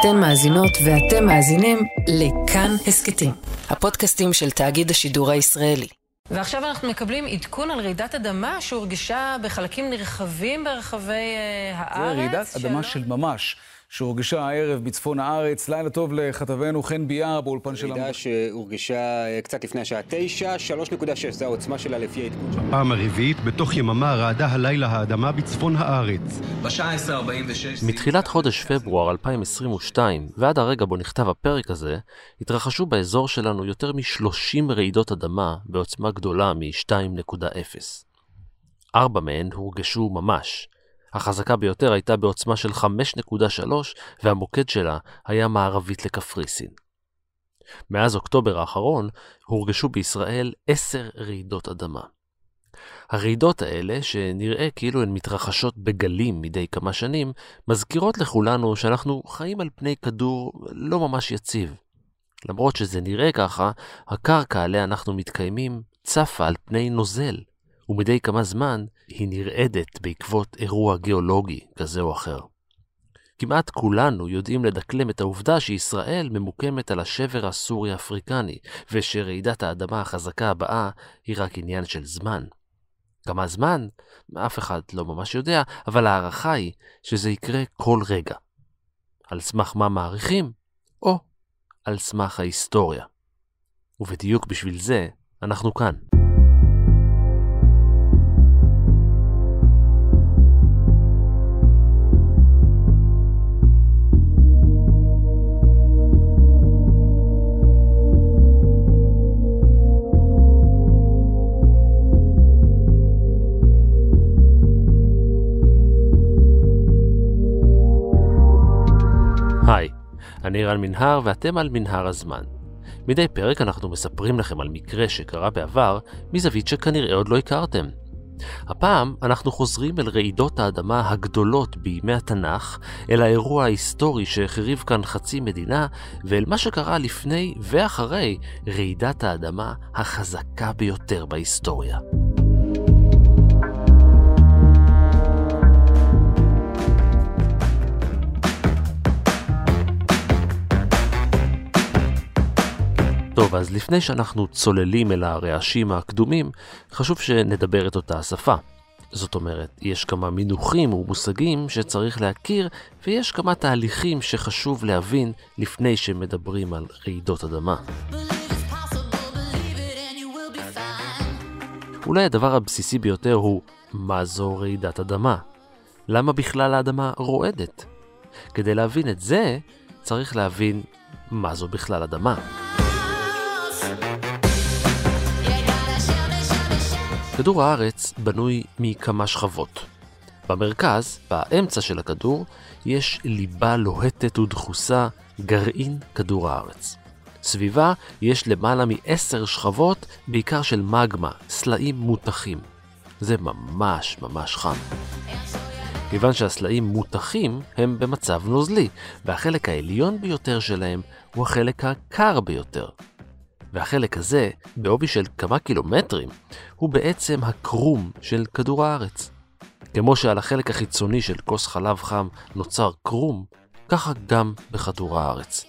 אתן מאזינות ואתם מאזינים לכאן הסכתים, הפודקאסטים של תאגיד השידור הישראלי. ועכשיו אנחנו מקבלים עדכון על רעידת אדמה שהורגשה בחלקים נרחבים ברחבי uh, הארץ. זה רעידת אדמה של ממש. שהורגשה הערב בצפון הארץ. לילה טוב לכתבנו חן ביאר באולפן שלנו. רעידה שהורגשה אה, קצת לפני השעה תשע, 3.6, זו העוצמה שלה לפי העדכון שלנו. פעם הרביעית, בתוך יממה רעדה הלילה האדמה בצפון הארץ. בשעה 10:46... מתחילת חודש פברואר 2022 ועד הרגע בו נכתב הפרק הזה, התרחשו באזור שלנו יותר מ-30 רעידות אדמה בעוצמה גדולה מ-2.0. ארבע מהן הורגשו ממש, החזקה ביותר הייתה בעוצמה של 5.3 והמוקד שלה היה מערבית לקפריסין. מאז אוקטובר האחרון הורגשו בישראל עשר רעידות אדמה. הרעידות האלה, שנראה כאילו הן מתרחשות בגלים מדי כמה שנים, מזכירות לכולנו שאנחנו חיים על פני כדור לא ממש יציב. למרות שזה נראה ככה, הקרקע עליה אנחנו מתקיימים צפה על פני נוזל, ומדי כמה זמן היא נרעדת בעקבות אירוע גיאולוגי כזה או אחר. כמעט כולנו יודעים לדקלם את העובדה שישראל ממוקמת על השבר הסורי-אפריקני, ושרעידת האדמה החזקה הבאה היא רק עניין של זמן. כמה זמן? אף אחד לא ממש יודע, אבל ההערכה היא שזה יקרה כל רגע. על סמך מה מעריכים? או על סמך ההיסטוריה. ובדיוק בשביל זה אנחנו כאן. אני רן מנהר ואתם על מנהר הזמן. מדי פרק אנחנו מספרים לכם על מקרה שקרה בעבר מזווית שכנראה עוד לא הכרתם. הפעם אנחנו חוזרים אל רעידות האדמה הגדולות בימי התנ"ך, אל האירוע ההיסטורי שהחריב כאן חצי מדינה, ואל מה שקרה לפני ואחרי רעידת האדמה החזקה ביותר בהיסטוריה. אז לפני שאנחנו צוללים אל הרעשים הקדומים, חשוב שנדבר את אותה השפה. זאת אומרת, יש כמה מינוחים ומושגים שצריך להכיר, ויש כמה תהליכים שחשוב להבין לפני שמדברים על רעידות אדמה. אולי הדבר הבסיסי ביותר הוא, מה זו רעידת אדמה? למה בכלל האדמה רועדת? כדי להבין את זה, צריך להבין מה זו בכלל אדמה. כדור הארץ בנוי מכמה שכבות. במרכז, באמצע של הכדור, יש ליבה לוהטת ודחוסה, גרעין כדור הארץ. סביבה יש למעלה מעשר שכבות, בעיקר של מגמה, סלעים מותחים. זה ממש ממש חם. כיוון שהסלעים מותחים, הם במצב נוזלי, והחלק העליון ביותר שלהם הוא החלק הקר ביותר, והחלק הזה, בעובי של כמה קילומטרים, הוא בעצם הקרום של כדור הארץ. כמו שעל החלק החיצוני של כוס חלב חם נוצר קרום, ככה גם בכדור הארץ.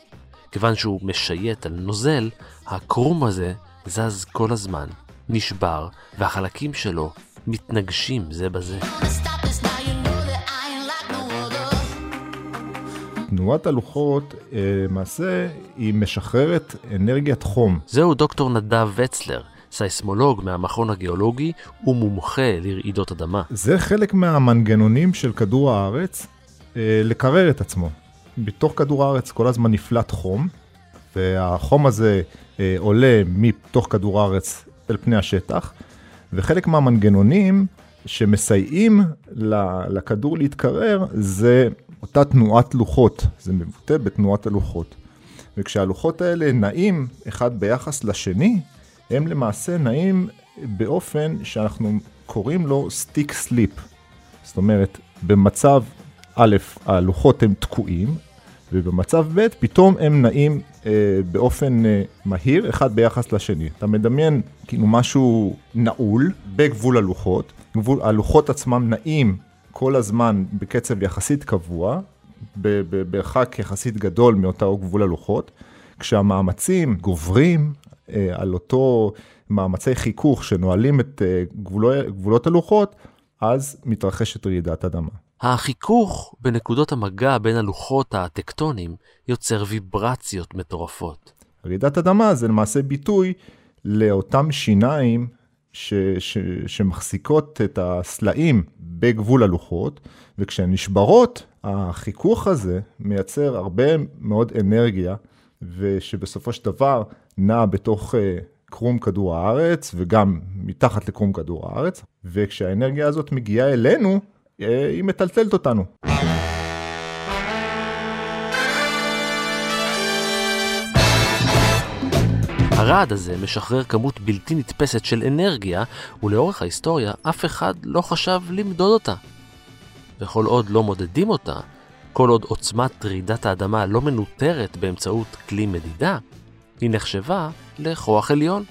כיוון שהוא משייט על נוזל, הקרום הזה זז כל הזמן, נשבר, והחלקים שלו מתנגשים זה בזה. תנועת הלוחות, אה, למעשה, היא משחררת אנרגיית חום. זהו דוקטור נדב וצלר, סייסמולוג מהמכון הגיאולוגי ומומחה לרעידות אדמה. זה חלק מהמנגנונים של כדור הארץ אה, לקרר את עצמו. בתוך כדור הארץ כל הזמן נפלט חום, והחום הזה אה, עולה מתוך כדור הארץ אל פני השטח, וחלק מהמנגנונים שמסייעים לכדור להתקרר זה אותה תנועת לוחות, זה מבוטא בתנועת הלוחות. וכשהלוחות האלה נעים אחד ביחס לשני, הם למעשה נעים באופן שאנחנו קוראים לו סטיק סליפ. זאת אומרת, במצב א', הלוחות הם תקועים, ובמצב ב', פתאום הם נעים אה, באופן אה, מהיר אחד ביחס לשני. אתה מדמיין כאילו משהו נעול בגבול הלוחות, גבול, הלוחות עצמם נעים כל הזמן בקצב יחסית קבוע, במרחק יחסית גדול מאותו גבול הלוחות, כשהמאמצים גוברים אה, על אותו מאמצי חיכוך שנועלים את אה, גבולו, גבולות הלוחות, אז מתרחשת רעידת אדמה. החיכוך בנקודות המגע בין הלוחות הטקטונים יוצר ויברציות מטורפות. רעידת אדמה זה למעשה ביטוי לאותם שיניים ש, ש, שמחזיקות את הסלעים בגבול הלוחות, וכשהן נשברות, החיכוך הזה מייצר הרבה מאוד אנרגיה, ושבסופו של דבר נע בתוך אה, קרום כדור הארץ וגם מתחת לקרום כדור הארץ, וכשהאנרגיה הזאת מגיעה אלינו, אה, היא מטלטלת אותנו. הרעד הזה משחרר כמות בלתי נתפסת של אנרגיה, ולאורך ההיסטוריה אף אחד לא חשב למדוד אותה. וכל עוד לא מודדים אותה, כל עוד עוצמת רעידת האדמה לא מנוטרת באמצעות כלי מדידה, היא נחשבה לכוח עליון.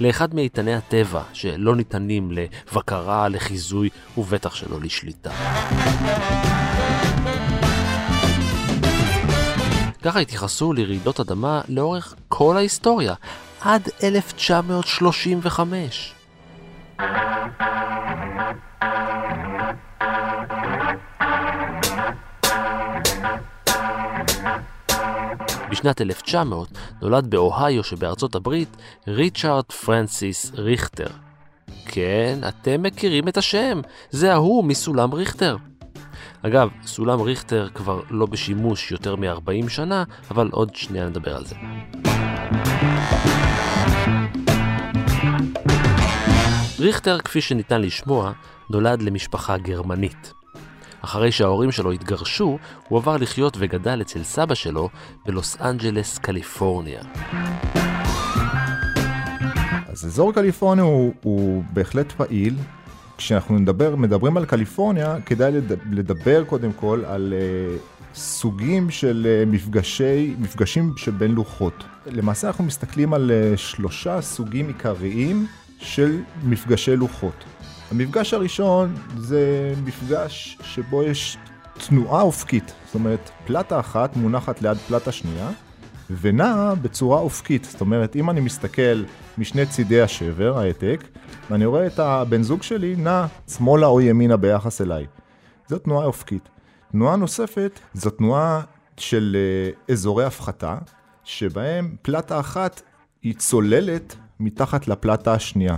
לאחד מאיתני הטבע שלא ניתנים לבקרה, לחיזוי ובטח שלא לשליטה. ככה התייחסו לרעידות אדמה לאורך כל ההיסטוריה, עד 1935. בשנת 1900 נולד באוהיו שבארצות הברית ריצ'ארד פרנסיס ריכטר. כן, אתם מכירים את השם, זה ההוא מסולם ריכטר. אגב, סולם ריכטר כבר לא בשימוש יותר מ-40 שנה, אבל עוד שנייה נדבר על זה. ריכטר, כפי שניתן לשמוע, נולד למשפחה גרמנית. אחרי שההורים שלו התגרשו, הוא עבר לחיות וגדל אצל סבא שלו בלוס אנג'לס, קליפורניה. אז אזור קליפורניה הוא, הוא בהחלט פעיל. כשאנחנו נדבר, מדברים על קליפורניה, כדאי לדבר קודם כל על uh, סוגים של uh, מפגשי, מפגשים שבין לוחות. למעשה אנחנו מסתכלים על uh, שלושה סוגים עיקריים של מפגשי לוחות. המפגש הראשון זה מפגש שבו יש תנועה אופקית, זאת אומרת פלטה אחת מונחת ליד פלטה שנייה ונעה בצורה אופקית, זאת אומרת אם אני מסתכל משני צידי השבר, העתק, ואני רואה את הבן זוג שלי נע שמאלה או ימינה ביחס אליי. זו תנועה אופקית. תנועה נוספת זו תנועה של uh, אזורי הפחתה, שבהם פלטה אחת היא צוללת מתחת לפלטה השנייה.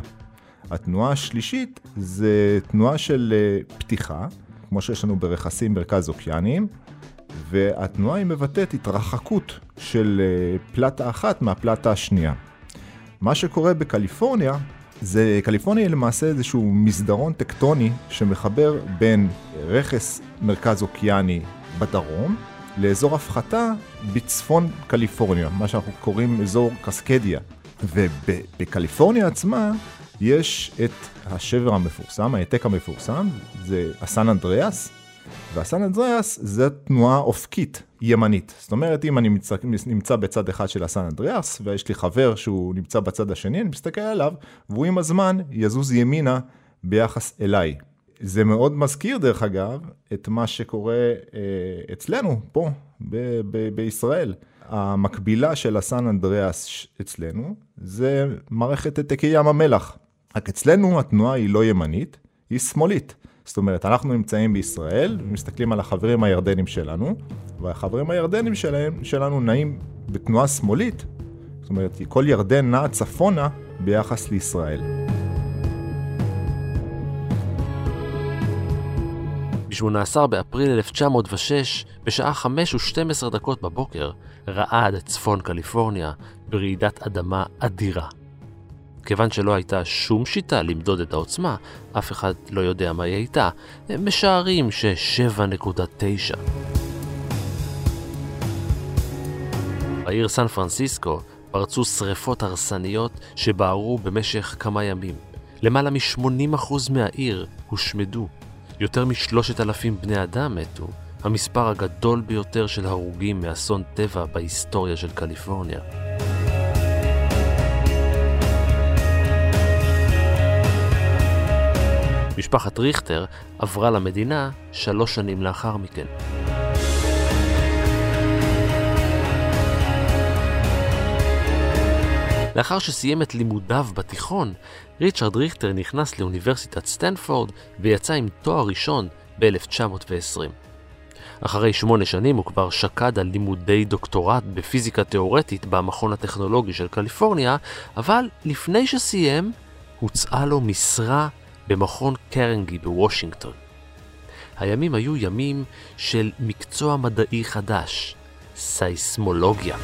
התנועה השלישית זה תנועה של אה, פתיחה, כמו שיש לנו ברכסים מרכז אוקייניים, והתנועה היא מבטאת התרחקות של אה, פלטה אחת מהפלטה השנייה. מה שקורה בקליפורניה, זה, קליפורניה היא למעשה איזשהו מסדרון טקטוני שמחבר בין רכס מרכז אוקיאני בדרום לאזור הפחתה בצפון קליפורניה, מה שאנחנו קוראים אזור קסקדיה. ובקליפורניה עצמה יש את השבר המפורסם, העתק המפורסם, זה הסן אנדריאס, והסן אנדריאס זה תנועה אופקית ימנית. זאת אומרת, אם אני נמצא, נמצא בצד אחד של הסן אנדריאס, ויש לי חבר שהוא נמצא בצד השני, אני מסתכל עליו, והוא עם הזמן יזוז ימינה ביחס אליי. זה מאוד מזכיר, דרך אגב, את מה שקורה אה, אצלנו, פה, ב- ב- בישראל. המקבילה של הסן אנדריאס אצלנו, זה מערכת העתקי ים המלח. רק אצלנו התנועה היא לא ימנית, היא שמאלית. זאת אומרת, אנחנו נמצאים בישראל, מסתכלים על החברים הירדנים שלנו, והחברים הירדנים שלהם, שלנו נעים בתנועה שמאלית, זאת אומרת, כל ירדן נעה צפונה ביחס לישראל. ב-18 באפריל 1906, בשעה 5 ו-12 דקות בבוקר, רעד צפון קליפורניה ברעידת אדמה אדירה. כיוון שלא הייתה שום שיטה למדוד את העוצמה, אף אחד לא יודע מה היא הייתה. הם משערים ש-7.9. בעיר סן פרנסיסקו פרצו שריפות הרסניות שבערו במשך כמה ימים. למעלה מ-80% מהעיר הושמדו. יותר משלושת אלפים בני אדם מתו, המספר הגדול ביותר של הרוגים מאסון טבע בהיסטוריה של קליפורניה. משפחת ריכטר עברה למדינה שלוש שנים לאחר מכן. לאחר שסיים את לימודיו בתיכון, ריצ'רד ריכטר נכנס לאוניברסיטת סטנפורד ויצא עם תואר ראשון ב-1920. אחרי שמונה שנים הוא כבר שקד על לימודי דוקטורט בפיזיקה תאורטית במכון הטכנולוגי של קליפורניה, אבל לפני שסיים, הוצעה לו משרה במכון קרנגי בוושינגטון. הימים היו ימים של מקצוע מדעי חדש, סייסמולוגיה.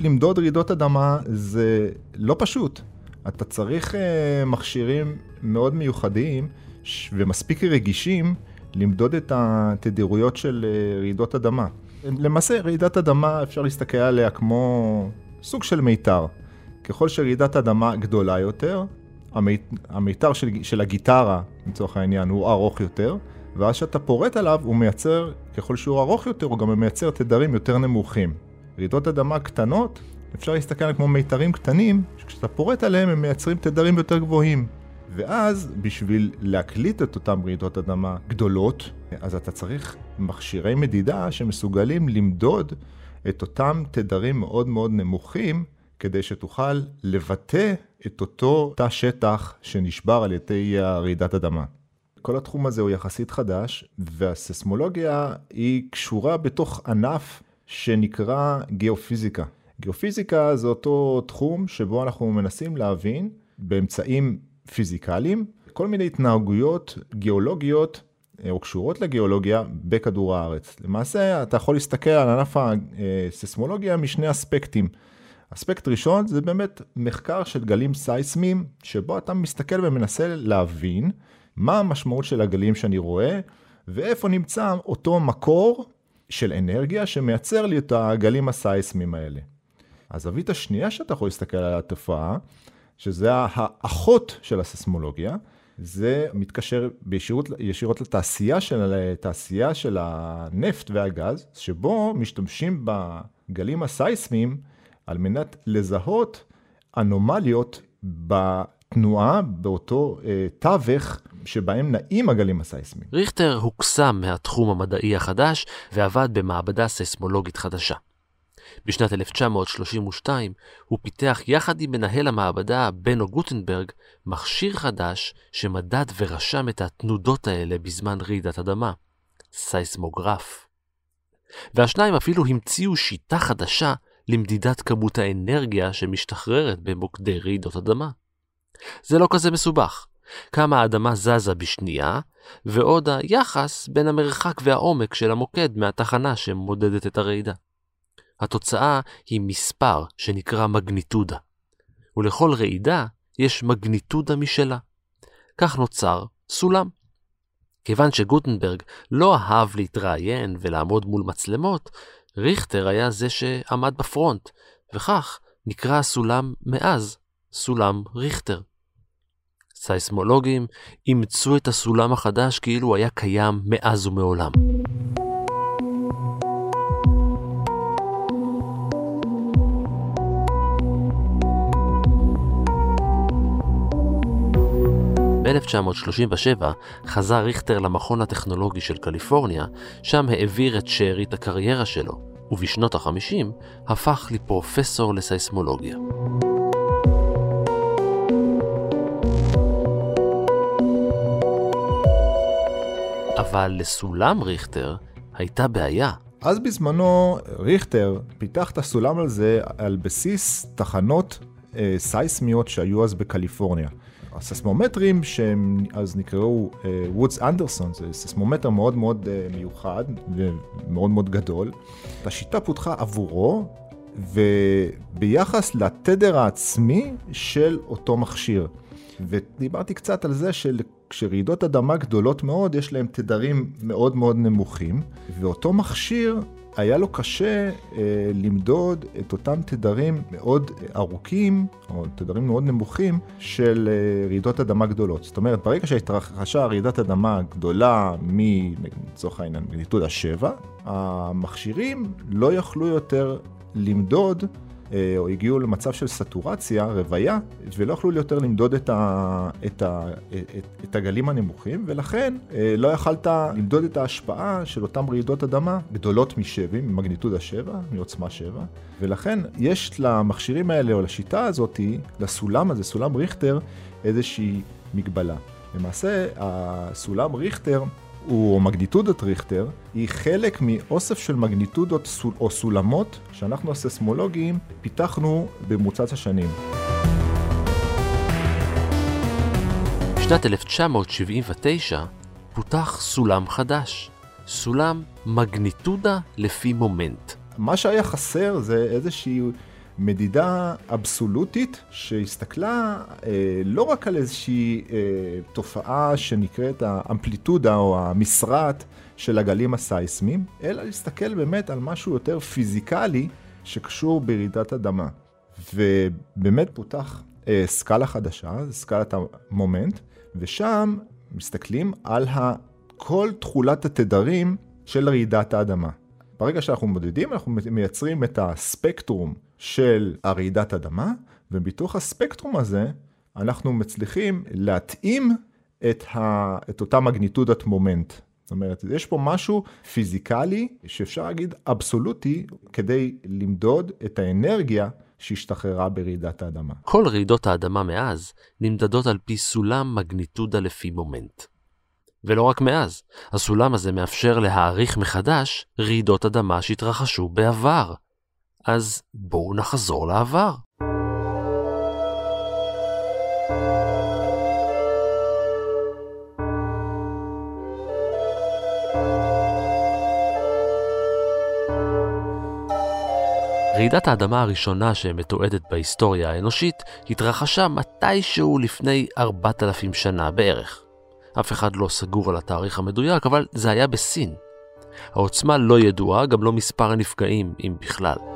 למדוד רעידות אדמה זה לא פשוט. אתה צריך uh, מכשירים מאוד מיוחדים ומספיק רגישים למדוד את התדירויות של uh, רעידות אדמה. למעשה, רעידת אדמה, אפשר להסתכל עליה כמו סוג של מיתר. ככל שרעידת אדמה גדולה יותר, המיתר של, של הגיטרה, לצורך העניין, הוא ארוך יותר, ואז כשאתה פורט עליו, הוא מייצר, ככל שהוא ארוך יותר, הוא גם מייצר תדרים יותר נמוכים. רעידות אדמה קטנות, אפשר להסתכל עליהם כמו מיתרים קטנים, שכשאתה פורט עליהם הם מייצרים תדרים יותר גבוהים. ואז בשביל להקליט את אותן רעידות אדמה גדולות, אז אתה צריך מכשירי מדידה שמסוגלים למדוד את אותם תדרים מאוד מאוד נמוכים, כדי שתוכל לבטא את אותו תא שטח שנשבר על ידי רעידת אדמה. כל התחום הזה הוא יחסית חדש, והססמולוגיה היא קשורה בתוך ענף שנקרא גיאופיזיקה. גיאופיזיקה זה אותו תחום שבו אנחנו מנסים להבין באמצעים פיזיקליים כל מיני התנהגויות גיאולוגיות או קשורות לגיאולוגיה בכדור הארץ. למעשה אתה יכול להסתכל על ענף הסיסמולוגיה משני אספקטים. אספקט ראשון זה באמת מחקר של גלים סייסמיים, שבו אתה מסתכל ומנסה להבין מה המשמעות של הגלים שאני רואה, ואיפה נמצא אותו מקור של אנרגיה שמייצר לי את הגלים הסייסמיים האלה. הזווית השנייה שאתה יכול להסתכל על התופעה, שזה האחות של הסיסמולוגיה, זה מתקשר בישירות, ישירות לתעשייה של, לתעשייה של הנפט והגז, שבו משתמשים בגלים הסייסמיים על מנת לזהות אנומליות בתנועה, באותו אה, תווך שבהם נעים הגלים הסייסמיים. ריכטר הוקסם מהתחום המדעי החדש ועבד במעבדה סייסמולוגית חדשה. בשנת 1932 הוא פיתח יחד עם מנהל המעבדה בנו גוטנברג מכשיר חדש שמדד ורשם את התנודות האלה בזמן רעידת אדמה, סייסמוגרף. והשניים אפילו המציאו שיטה חדשה למדידת כמות האנרגיה שמשתחררת במוקדי רעידות אדמה. זה לא כזה מסובך. כמה האדמה זזה בשנייה, ועוד היחס בין המרחק והעומק של המוקד מהתחנה שמודדת את הרעידה. התוצאה היא מספר שנקרא מגניטודה, ולכל רעידה יש מגניטודה משלה. כך נוצר סולם. כיוון שגוטנברג לא אהב להתראיין ולעמוד מול מצלמות, ריכטר היה זה שעמד בפרונט, וכך נקרא הסולם מאז סולם ריכטר. סייסמולוגים אימצו את הסולם החדש כאילו היה קיים מאז ומעולם. ב-1937 חזר ריכטר למכון הטכנולוגי של קליפורניה, שם העביר את שארית הקריירה שלו, ובשנות ה-50 הפך לפרופסור לסייסמולוגיה. אבל לסולם ריכטר הייתה בעיה. אז בזמנו ריכטר פיתח את הסולם הזה על בסיס תחנות אה, סייסמיות שהיו אז בקליפורניה. הססמומטרים שהם אז נקראו וודס uh, אנדרסון, זה ססמומטר מאוד מאוד uh, מיוחד ומאוד מאוד גדול. השיטה פותחה עבורו וביחס לתדר העצמי של אותו מכשיר. ודיברתי קצת על זה שכשרעידות אדמה גדולות מאוד, יש להם תדרים מאוד מאוד נמוכים, ואותו מכשיר היה לו קשה אה, למדוד את אותם תדרים מאוד ארוכים, או תדרים מאוד נמוכים, של אה, רעידות אדמה גדולות. זאת אומרת, ברגע שהתרחשה רעידת אדמה גדולה לצורך העניין מגניטודה 7, המכשירים לא יכלו יותר למדוד או הגיעו למצב של סטורציה, רוויה, ולא יכלו יותר למדוד את, ה, את, ה, את, את הגלים הנמוכים, ולכן אה, לא יכלת למדוד את ההשפעה של אותן רעידות אדמה גדולות מ-7, ממגניטודה 7, מעוצמה 7, ולכן יש למכשירים האלה, או לשיטה הזאת, לסולם הזה, סולם ריכטר, איזושהי מגבלה. למעשה, הסולם ריכטר או מגניטודת ריכטר, היא חלק מאוסף של מגניטודות או סולמות שאנחנו הססמולוגים פיתחנו במרוצת השנים. בשנת 1979 פותח סולם חדש, סולם מגניטודה לפי מומנט. מה שהיה חסר זה איזושהי מדידה אבסולוטית שהסתכלה אה, לא רק על איזושהי אה, תופעה שנקראת האמפליטודה או המשרעת של הגלים הסייסמיים, אלא להסתכל באמת על משהו יותר פיזיקלי שקשור ברעידת אדמה. ובאמת פותח אה, סקאלה חדשה, סקאלת המומנט, ושם מסתכלים על כל תכולת התדרים של רעידת האדמה. ברגע שאנחנו מודדים, אנחנו מייצרים את הספקטרום של הרעידת אדמה, ומתוך הספקטרום הזה אנחנו מצליחים להתאים את, ה, את אותה מגניטודת מומנט. זאת אומרת, יש פה משהו פיזיקלי, שאפשר להגיד אבסולוטי, כדי למדוד את האנרגיה שהשתחררה ברעידת האדמה. כל רעידות האדמה מאז נמדדות על פי סולם מגניטודה לפי מומנט. ולא רק מאז, הסולם הזה מאפשר להעריך מחדש רעידות אדמה שהתרחשו בעבר, אז בואו נחזור לעבר. רעידת האדמה הראשונה שמתועדת בהיסטוריה האנושית התרחשה מתישהו לפני 4,000 שנה בערך. אף אחד לא סגור על התאריך המדויק, אבל זה היה בסין. העוצמה לא ידועה, גם לא מספר הנפגעים, אם בכלל.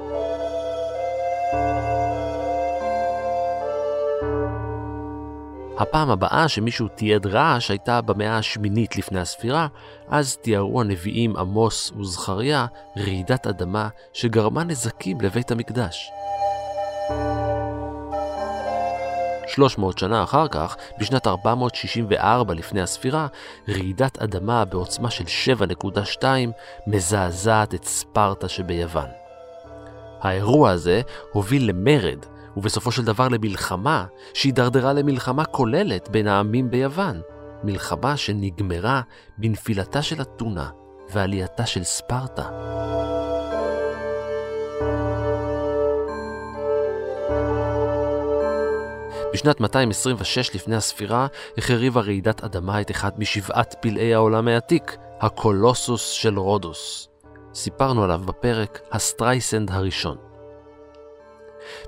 הפעם הבאה שמישהו תיעד רעש הייתה במאה השמינית לפני הספירה, אז תיארו הנביאים עמוס וזכריה רעידת אדמה שגרמה נזקים לבית המקדש. 300 שנה אחר כך, בשנת 464 לפני הספירה, רעידת אדמה בעוצמה של 7.2 מזעזעת את ספרטה שביוון. האירוע הזה הוביל למרד, ובסופו של דבר למלחמה, שהידרדרה למלחמה כוללת בין העמים ביוון. מלחמה שנגמרה בנפילתה של אתונה ועלייתה של ספרטה. בשנת 226 לפני הספירה החריבה רעידת אדמה את אחד משבעת פלאי העולם העתיק, הקולוסוס של רודוס. סיפרנו עליו בפרק הסטרייסנד הראשון.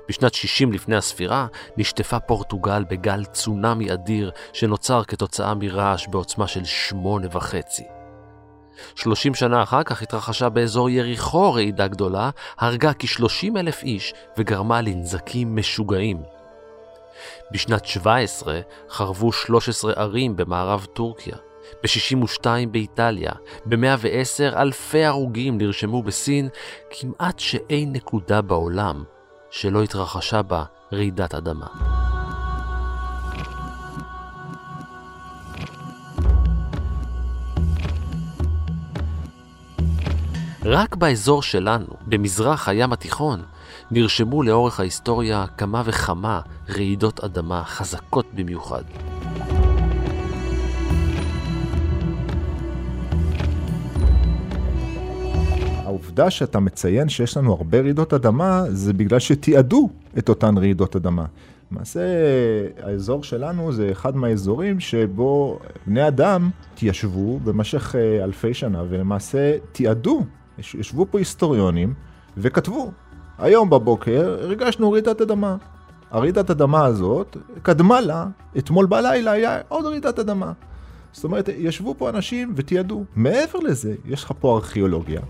בשנת 60 לפני הספירה נשטפה פורטוגל בגל צונאמי אדיר שנוצר כתוצאה מרעש בעוצמה של שמונה וחצי. 30 שנה אחר כך התרחשה באזור יריחו רעידה גדולה, הרגה כ-30 אלף איש וגרמה לנזקים משוגעים. בשנת 17 חרבו 13 ערים במערב טורקיה. ב-62 באיטליה, ב-110 אלפי הרוגים נרשמו בסין, כמעט שאין נקודה בעולם שלא התרחשה בה רעידת אדמה. רק באזור שלנו, במזרח הים התיכון, נרשמו לאורך ההיסטוריה כמה וכמה רעידות אדמה חזקות במיוחד. העובדה שאתה מציין שיש לנו הרבה רעידות אדמה, זה בגלל שתיעדו את אותן רעידות אדמה. למעשה, האזור שלנו זה אחד מהאזורים שבו בני אדם התיישבו במשך אה, אלפי שנה, ולמעשה תיעדו, ישבו פה היסטוריונים וכתבו היום בבוקר הרגשנו רעידת אדמה. הרעידת אדמה הזאת, קדמה לה, אתמול בלילה היה עוד רעידת אדמה. זאת אומרת, ישבו פה אנשים ותיעדו. מעבר לזה, יש לך פה ארכיאולוגיה,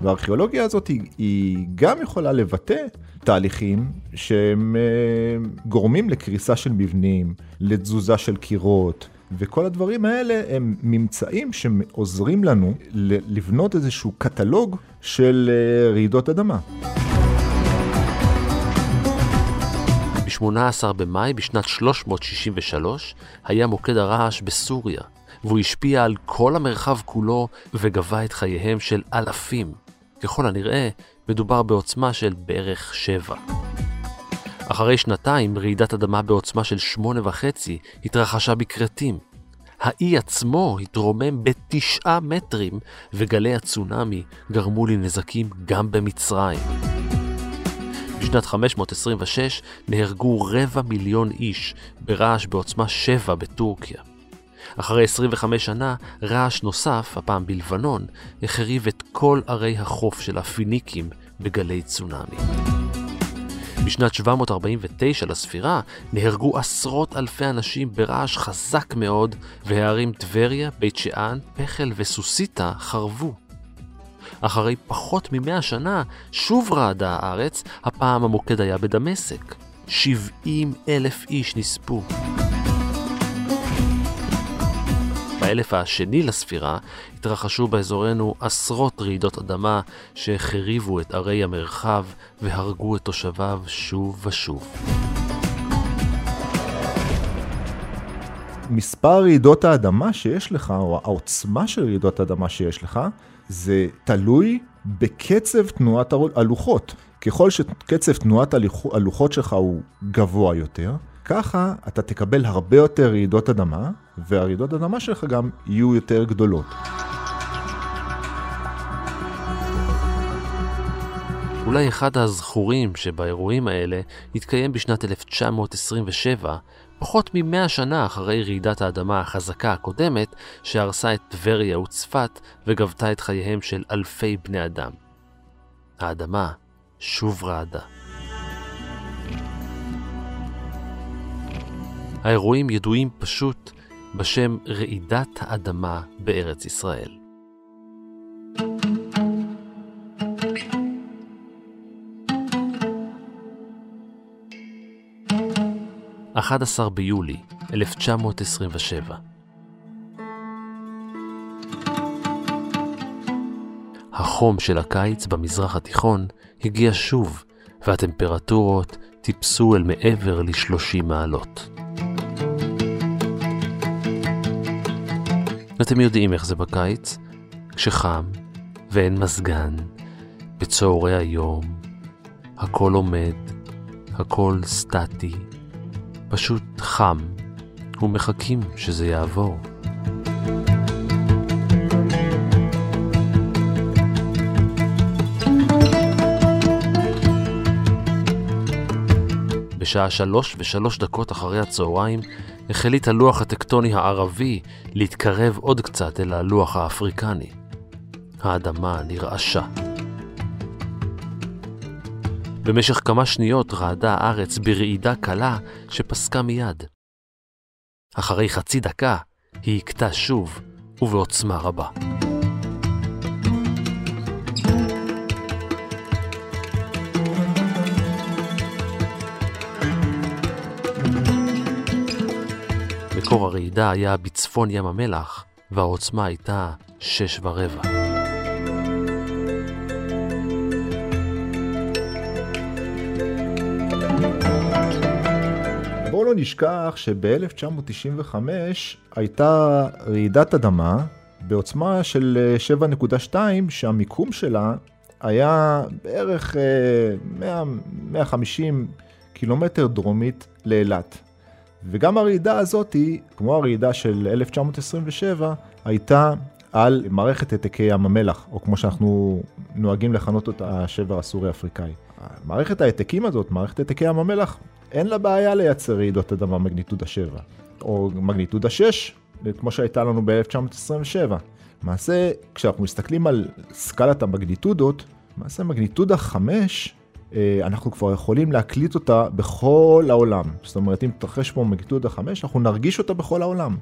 והארכיאולוגיה הזאת היא, היא גם יכולה לבטא תהליכים שהם אה, גורמים לקריסה של מבנים, לתזוזה של קירות, וכל הדברים האלה הם ממצאים שעוזרים לנו לבנות איזשהו קטלוג של אה, רעידות אדמה. ב-18 במאי בשנת 363 היה מוקד הרעש בסוריה, והוא השפיע על כל המרחב כולו וגבה את חייהם של אלפים. ככל הנראה, מדובר בעוצמה של בערך שבע. אחרי שנתיים, רעידת אדמה בעוצמה של שמונה וחצי התרחשה בכרתים. האי עצמו התרומם בתשעה מטרים, וגלי הצונאמי גרמו לי נזקים גם במצרים. בשנת 526 נהרגו רבע מיליון איש ברעש בעוצמה 7 בטורקיה. אחרי 25 שנה, רעש נוסף, הפעם בלבנון, החריב את כל ערי החוף של הפיניקים בגלי צונאמי. בשנת 749 לספירה נהרגו עשרות אלפי אנשים ברעש חזק מאוד, והערים טבריה, בית שאן, פחל וסוסיתא חרבו. אחרי פחות ממאה שנה שוב רעדה הארץ, הפעם המוקד היה בדמשק. 70 אלף איש נספו. באלף השני לספירה התרחשו באזורנו עשרות רעידות אדמה שהחריבו את ערי המרחב והרגו את תושביו שוב ושוב. מספר רעידות האדמה שיש לך, או העוצמה של רעידות האדמה שיש לך, זה תלוי בקצב תנועת הלוחות. ככל שקצב תנועת הלוחות שלך הוא גבוה יותר, ככה אתה תקבל הרבה יותר רעידות אדמה, והרעידות אדמה שלך גם יהיו יותר גדולות. אולי אחד הזכורים שבאירועים האלה התקיים בשנת 1927, פחות ממאה שנה אחרי רעידת האדמה החזקה הקודמת, שהרסה את טבריה וצפת וגבתה את חייהם של אלפי בני אדם. האדמה שוב רעדה. האירועים ידועים פשוט בשם רעידת האדמה בארץ ישראל. 11 ביולי 1927. החום של הקיץ במזרח התיכון הגיע שוב, והטמפרטורות טיפסו אל מעבר ל-30 מעלות. אתם יודעים איך זה בקיץ, כשחם ואין מזגן, בצהרי היום, הכל עומד, הכל סטטי, פשוט חם, ומחכים שזה יעבור. בשעה שלוש ושלוש דקות אחרי הצהריים החליט הלוח הטקטוני הערבי להתקרב עוד קצת אל הלוח האפריקני. האדמה נרעשה. במשך כמה שניות רעדה הארץ ברעידה קלה שפסקה מיד. אחרי חצי דקה היא הכתה שוב ובעוצמה רבה. מקור הרעידה היה בצפון ים המלח, והעוצמה הייתה שש ורבע. בואו לא נשכח שב-1995 הייתה רעידת אדמה בעוצמה של 7.2, שהמיקום שלה היה בערך 100, 150 קילומטר דרומית לאילת. וגם הרעידה הזאת, כמו הרעידה של 1927, הייתה על מערכת העתקי ים המלח, או כמו שאנחנו נוהגים לכנות אותה, השבר הסורי-אפריקאי. מערכת ההעתקים הזאת, מערכת העתקי ים המלח, אין לה בעיה לייצר רעידות אדמה מגניטודה 7, או מגניטודה 6, כמו שהייתה לנו ב-1927. למעשה, כשאנחנו מסתכלים על סקלת המגניטודות, למעשה מגניטודה 5 אה, אנחנו כבר יכולים להקליט אותה בכל העולם. זאת אומרת, אם תתרחש פה מגניטודה 5, אנחנו נרגיש אותה בכל העולם.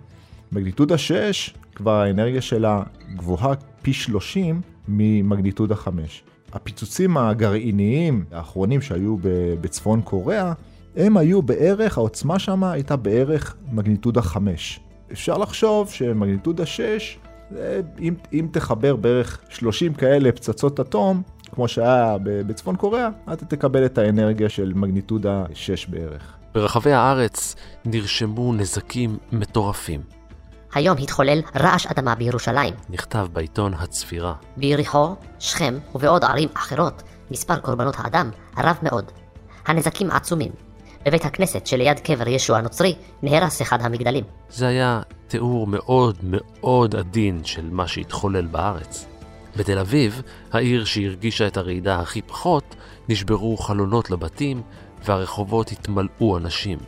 מגניטודה 6, כבר האנרגיה שלה גבוהה פי 30 ממגניטודה 5. הפיצוצים הגרעיניים האחרונים שהיו בצפון קוריאה, הם היו בערך, העוצמה שם הייתה בערך מגניטודה 5. אפשר לחשוב שמגניטודה 6, אם, אם תחבר בערך 30 כאלה פצצות אטום, כמו שהיה בצפון קוריאה, אתה תקבל את האנרגיה של מגניטודה 6 בערך. ברחבי הארץ נרשמו נזקים מטורפים. היום התחולל רעש אדמה בירושלים. נכתב בעיתון הצפירה. ביריחו, שכם ובעוד ערים אחרות, מספר קורבנות האדם רב מאוד. הנזקים עצומים. בבית הכנסת שליד קבר ישו הנוצרי נהרס אחד המגדלים. זה היה תיאור מאוד מאוד עדין של מה שהתחולל בארץ. בתל אביב, העיר שהרגישה את הרעידה הכי פחות, נשברו חלונות לבתים והרחובות התמלאו אנשים.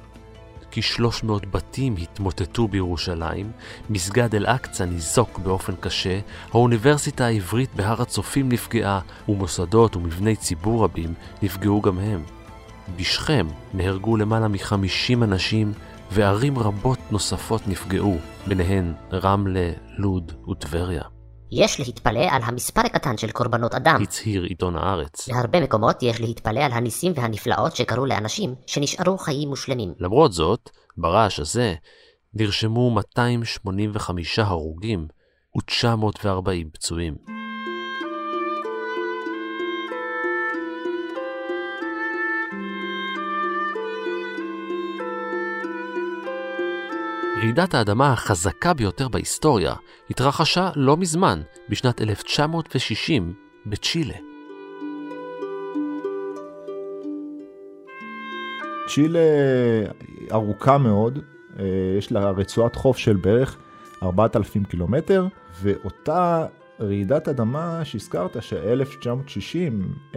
כ-300 בתים התמוטטו בירושלים, מסגד אל-אקצא ניזוק באופן קשה, האוניברסיטה העברית בהר הצופים נפגעה, ומוסדות ומבני ציבור רבים נפגעו גם הם. בשכם נהרגו למעלה מ-50 אנשים, וערים רבות נוספות נפגעו, ביניהן רמלה, לוד וטבריה. יש להתפלא על המספר הקטן של קורבנות אדם. הצהיר עיתון הארץ. בהרבה מקומות יש להתפלא על הניסים והנפלאות שקרו לאנשים שנשארו חיים מושלמים. למרות זאת, ברעש הזה נרשמו 285 הרוגים ו-940 פצועים. רעידת האדמה החזקה ביותר בהיסטוריה התרחשה לא מזמן, בשנת 1960, בצ'ילה. צ'ילה ארוכה מאוד, אה, יש לה רצועת חוף של בערך 4,000 קילומטר, ואותה רעידת אדמה שהזכרת, ש-1960,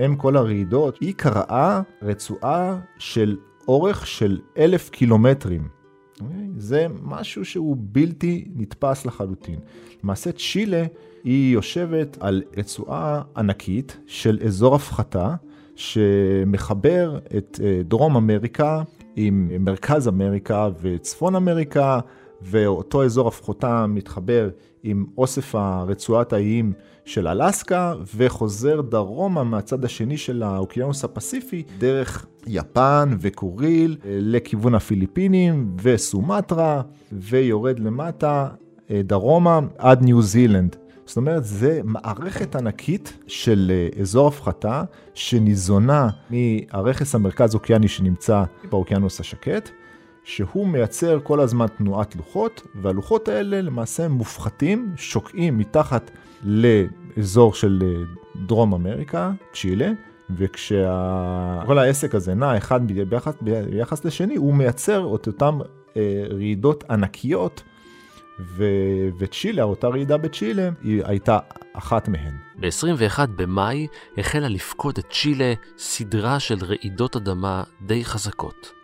אם כל הרעידות, היא קראה רצועה של אורך של אלף קילומטרים. זה משהו שהוא בלתי נתפס לחלוטין. למעשה צ'ילה היא יושבת על רצועה ענקית של אזור הפחתה שמחבר את אה, דרום אמריקה עם מרכז אמריקה וצפון אמריקה, ואותו אזור הפחתה מתחבר עם אוסף הרצועת האיים של אלסקה, וחוזר דרומה מהצד השני של האוקיינוס הפסיפי, דרך יפן וקוריל, לכיוון הפיליפינים וסומטרה, ויורד למטה אה, דרומה עד ניו זילנד. זאת אומרת, זה מערכת ענקית של אה, אזור הפחתה שניזונה מהרכס המרכז אוקיאני שנמצא באוקיינוס השקט, שהוא מייצר כל הזמן תנועת לוחות, והלוחות האלה למעשה מופחתים, שוקעים מתחת לאזור של אה, דרום אמריקה, צ'ילה, וכשכל העסק הזה נע אחד ביחס, ביחס לשני, הוא מייצר את אותן אה, רעידות ענקיות, ו... וצ'ילה, אותה רעידה בצ'ילה, היא הייתה אחת מהן. ב-21 במאי החלה לפקוד את צ'ילה סדרה של רעידות אדמה די חזקות.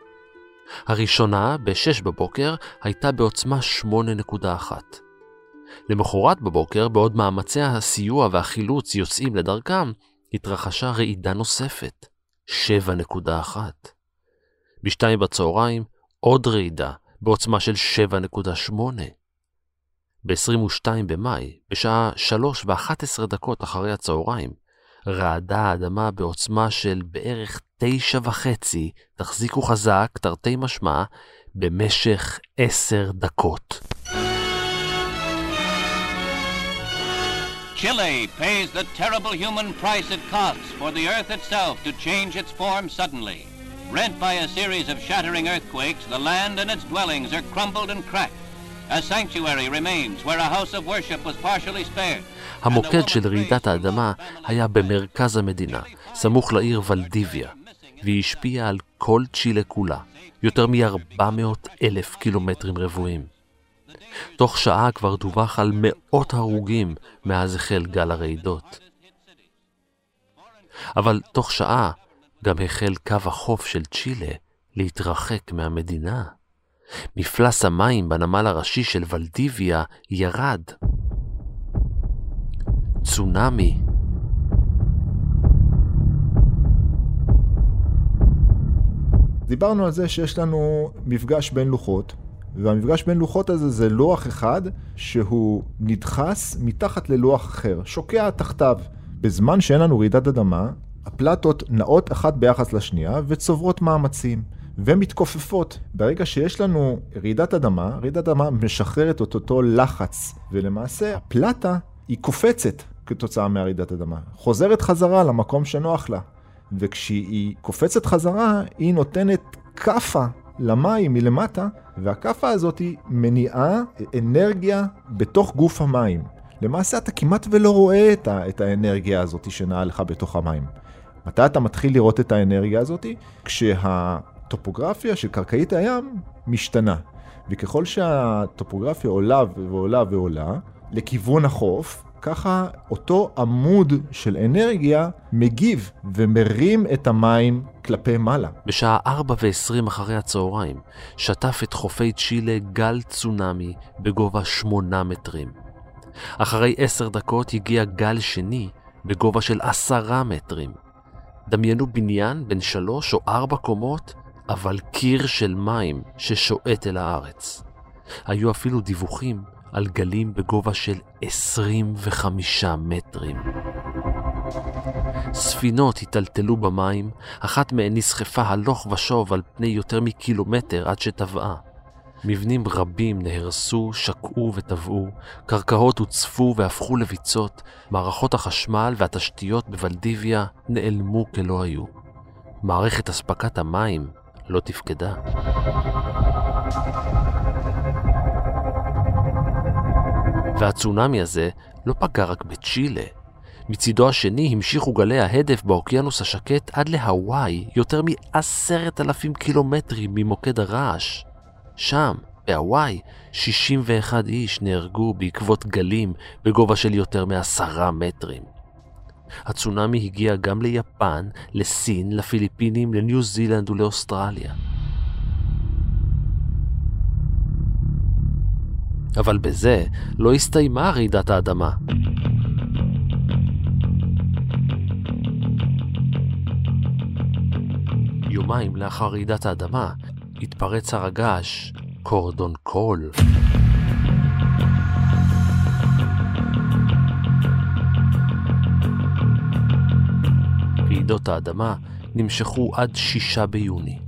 הראשונה, ב-6 בבוקר, הייתה בעוצמה 8.1. למחרת בבוקר, בעוד מאמצי הסיוע והחילוץ יוצאים לדרכם, התרחשה רעידה נוספת, 7.1. ב-2 בצהריים, עוד רעידה, בעוצמה של 7.8. ב-22 במאי, בשעה 3 ו-11 דקות אחרי הצהריים, רעדה האדמה בעוצמה של בערך תשע וחצי, תחזיקו חזק, תרתי משמע, במשך עשר דקות. Chile pays the terrible human price it costs for the earth itself to change its form suddenly. Rent by a series of shattering earthquakes, the land and its dwellings are crumbled and cracked. A sanctuary remains where a house of worship was partially spared. המוקד של רעידת האדמה היה במרכז המדינה, סמוך לעיר ולדיביה, והיא השפיעה על כל צ'ילה כולה, יותר מ-400 אלף קילומטרים רבועים. תוך שעה כבר דווח על מאות הרוגים מאז החל גל הרעידות. אבל תוך שעה גם החל קו החוף של צ'ילה להתרחק מהמדינה. מפלס המים בנמל הראשי של ולדיביה ירד. צונאמי. דיברנו על זה שיש לנו מפגש בין לוחות, והמפגש בין לוחות הזה זה לוח אחד שהוא נדחס מתחת ללוח אחר, שוקע תחתיו. בזמן שאין לנו רעידת אדמה, הפלטות נעות אחת ביחס לשנייה וצוברות מאמצים. ומתכופפות. ברגע שיש לנו רעידת אדמה, רעידת אדמה משחררת את אותו לחץ, ולמעשה הפלטה היא קופצת כתוצאה מהרעידת אדמה. חוזרת חזרה למקום שנוח לה. וכשהיא קופצת חזרה, היא נותנת כאפה למים מלמטה, והכאפה הזאת מניעה אנרגיה בתוך גוף המים. למעשה אתה כמעט ולא רואה את, את האנרגיה הזאת שנעה לך בתוך המים. מתי אתה מתחיל לראות את האנרגיה הזאת? כשהטופוגרפיה של קרקעית הים משתנה. וככל שהטופוגרפיה עולה ועולה ועולה לכיוון החוף, ככה אותו עמוד של אנרגיה מגיב ומרים את המים כלפי מעלה. בשעה 4 ו-20 אחרי הצהריים שטף את חופי צ'ילה גל צונאמי בגובה 8 מטרים. אחרי 10 דקות הגיע גל שני בגובה של 10 מטרים. דמיינו בניין בין 3 או 4 קומות, אבל קיר של מים ששועט אל הארץ. היו אפילו דיווחים על גלים בגובה של 25 מטרים. ספינות היטלטלו במים, אחת מהן נסחפה הלוך ושוב על פני יותר מקילומטר עד שטבעה. מבנים רבים נהרסו, שקעו וטבעו, קרקעות הוצפו והפכו לביצות, מערכות החשמל והתשתיות בוולדיביה נעלמו כלא היו. מערכת אספקת המים לא תפקדה. והצונאמי הזה לא פגע רק בצ'ילה. מצידו השני המשיכו גלי ההדף באוקיינוס השקט עד להוואי, יותר מעשרת אלפים קילומטרים ממוקד הרעש. שם, בהוואי, 61 איש נהרגו בעקבות גלים בגובה של יותר מעשרה מטרים. הצונאמי הגיע גם ליפן, לסין, לפיליפינים, לניו זילנד ולאוסטרליה. אבל בזה לא הסתיימה רעידת האדמה. יומיים לאחר רעידת האדמה התפרץ הר הגעש קורדון קול. רעידות האדמה נמשכו עד שישה ביוני.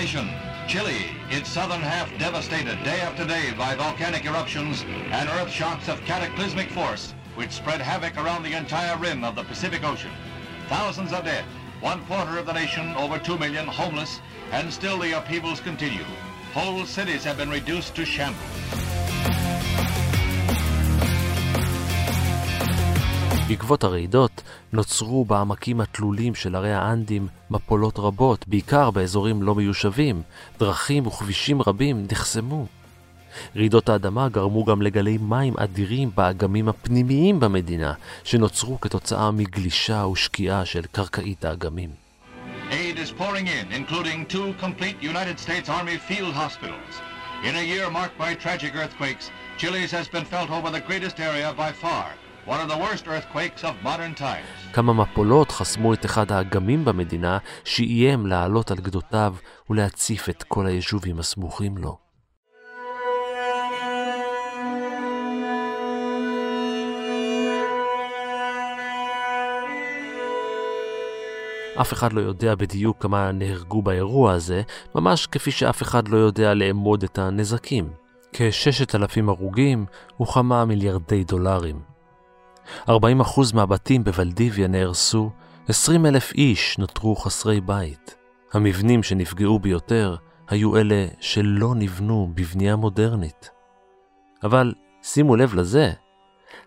Chile, its southern half devastated day after day by volcanic eruptions and earth shocks of cataclysmic force, which spread havoc around the entire rim of the Pacific Ocean. Thousands are dead, one quarter of the nation, over two million, homeless, and still the upheavals continue. Whole cities have been reduced to shambles. בעקבות הרעידות נוצרו בעמקים התלולים של הרי האנדים מפולות רבות, בעיקר באזורים לא מיושבים, דרכים וכבישים רבים נחסמו. רעידות האדמה גרמו גם לגלי מים אדירים באגמים הפנימיים במדינה, שנוצרו כתוצאה מגלישה ושקיעה של קרקעית האגמים. Aid is pouring in, including two complete United States Army field hospitals. In a year marked by tragic earthquakes, Chile's has been felt over the greatest area by far, כמה מפולות חסמו את אחד האגמים במדינה, שאיים לעלות על גדותיו ולהציף את כל היישובים הסמוכים לו. אף אחד לא יודע בדיוק כמה נהרגו באירוע הזה, ממש כפי שאף אחד לא יודע לאמוד את הנזקים. כששת אלפים הרוגים וכמה מיליארדי דולרים. 40% מהבתים בוולדיביה נהרסו, 20 אלף איש נותרו חסרי בית. המבנים שנפגעו ביותר היו אלה שלא נבנו בבנייה מודרנית. אבל שימו לב לזה,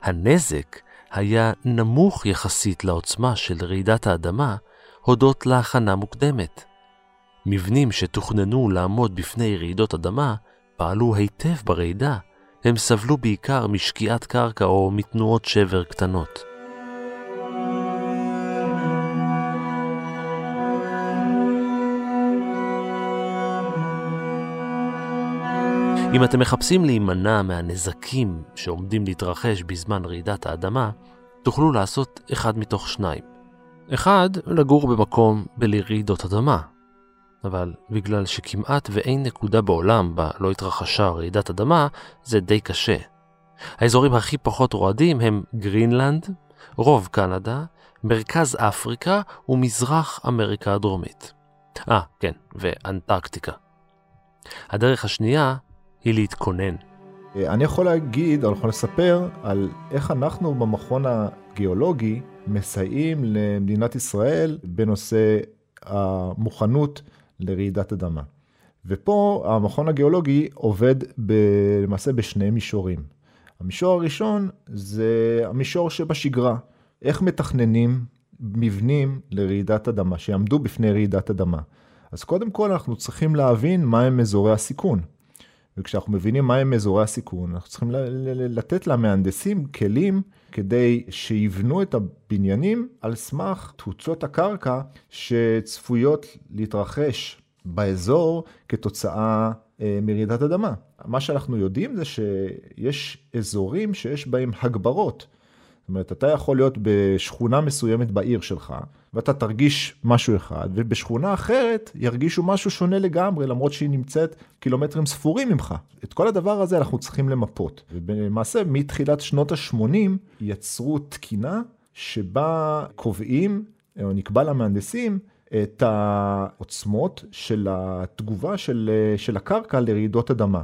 הנזק היה נמוך יחסית לעוצמה של רעידת האדמה הודות להכנה מוקדמת. מבנים שתוכננו לעמוד בפני רעידות אדמה פעלו היטב ברעידה, הם סבלו בעיקר משקיעת קרקע או מתנועות שבר קטנות. אם אתם מחפשים להימנע מהנזקים שעומדים להתרחש בזמן רעידת האדמה, תוכלו לעשות אחד מתוך שניים. אחד, לגור במקום בלי רעידות אדמה. אבל בגלל שכמעט ואין נקודה בעולם בה לא התרחשה רעידת אדמה, זה די קשה. האזורים הכי פחות רועדים הם גרינלנד, רוב קנדה, מרכז אפריקה ומזרח אמריקה הדרומית. אה, כן, ואנטרקטיקה. הדרך השנייה היא להתכונן. אני יכול להגיד, או יכול לספר, על איך אנחנו במכון הגיאולוגי מסייעים למדינת ישראל בנושא המוכנות לרעידת אדמה. ופה המכון הגיאולוגי עובד ב, למעשה בשני מישורים. המישור הראשון זה המישור שבשגרה. איך מתכננים מבנים לרעידת אדמה, שיעמדו בפני רעידת אדמה. אז קודם כל אנחנו צריכים להבין מהם אזורי הסיכון. וכשאנחנו מבינים מהם אזורי הסיכון, אנחנו צריכים לתת למהנדסים כלים כדי שיבנו את הבניינים על סמך תפוצות הקרקע שצפויות להתרחש באזור כתוצאה אה, מרעידת אדמה. מה שאנחנו יודעים זה שיש אזורים שיש בהם הגברות. זאת אומרת, אתה יכול להיות בשכונה מסוימת בעיר שלך, ואתה תרגיש משהו אחד, ובשכונה אחרת ירגישו משהו שונה לגמרי, למרות שהיא נמצאת קילומטרים ספורים ממך. את כל הדבר הזה אנחנו צריכים למפות. ולמעשה, מתחילת שנות ה-80 יצרו תקינה שבה קובעים, או נקבע למהנדסים, את העוצמות של התגובה של, של הקרקע לרעידות אדמה.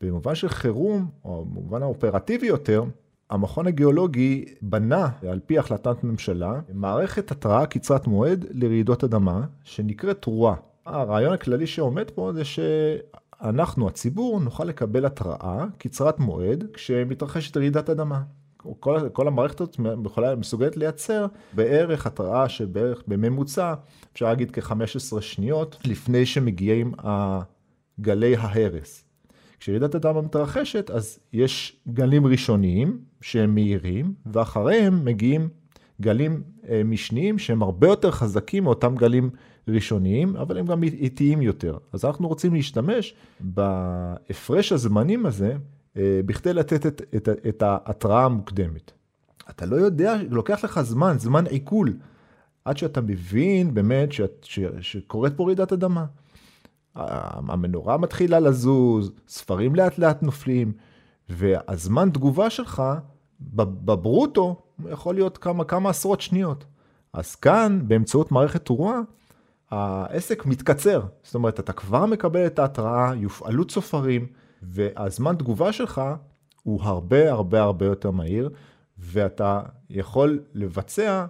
במובן של חירום, או במובן האופרטיבי יותר, המכון הגיאולוגי בנה, על פי החלטת ממשלה, מערכת התראה קצרת מועד לרעידות אדמה, שנקראת תרועה. הרעיון הכללי שעומד פה זה שאנחנו, הציבור, נוכל לקבל התראה קצרת מועד כשמתרחשת רעידת אדמה. כל, כל המערכת הזאת יכולה, מסוגלת לייצר בערך התראה שבערך בממוצע, אפשר להגיד כ-15 שניות, לפני שמגיעים גלי ההרס. כשרעידת אדמה מתרחשת, אז יש גלים ראשוניים שהם מהירים, ואחריהם מגיעים גלים אה, משניים שהם הרבה יותר חזקים מאותם גלים ראשוניים, אבל הם גם איטיים יותר. אז אנחנו רוצים להשתמש בהפרש הזמנים הזה, אה, בכדי לתת את, את, את ההתראה המוקדמת. אתה לא יודע, לוקח לך זמן, זמן עיכול, עד שאתה מבין באמת שאת, ש, שקורית פה רעידת אדמה. המנורה מתחילה לזוז, ספרים לאט לאט נופלים, והזמן תגובה שלך בברוטו יכול להיות כמה, כמה עשרות שניות. אז כאן, באמצעות מערכת תרועה, העסק מתקצר. זאת אומרת, אתה כבר מקבל את ההתראה, יופעלו צופרים, והזמן תגובה שלך הוא הרבה הרבה הרבה יותר מהיר, ואתה יכול לבצע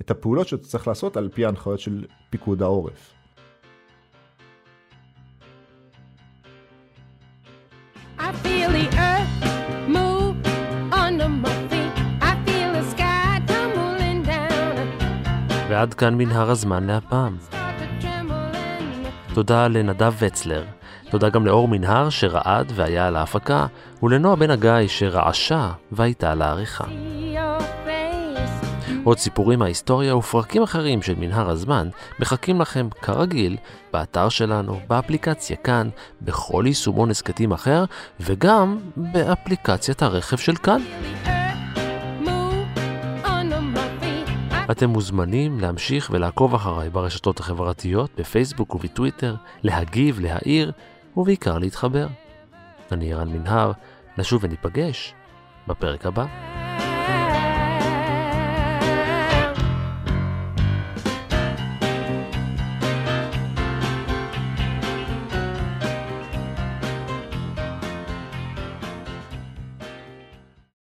את הפעולות שאתה צריך לעשות על פי ההנחיות של פיקוד העורף. ועד כאן מנהר הזמן להפעם. תודה לנדב וצלר, תודה גם לאור מנהר שרעד והיה על ההפקה, ולנועה בן הגיא שרעשה והייתה על העריכה. עוד סיפורים מההיסטוריה ופרקים אחרים של מנהר הזמן מחכים לכם כרגיל באתר שלנו, באפליקציה כאן, בכל יישומון הסכתים אחר וגם באפליקציית הרכב של כאן. אתם מוזמנים להמשיך ולעקוב אחריי ברשתות החברתיות, בפייסבוק ובטוויטר, להגיב, להעיר, ובעיקר להתחבר. אני ערן מנהר, נשוב וניפגש בפרק הבא.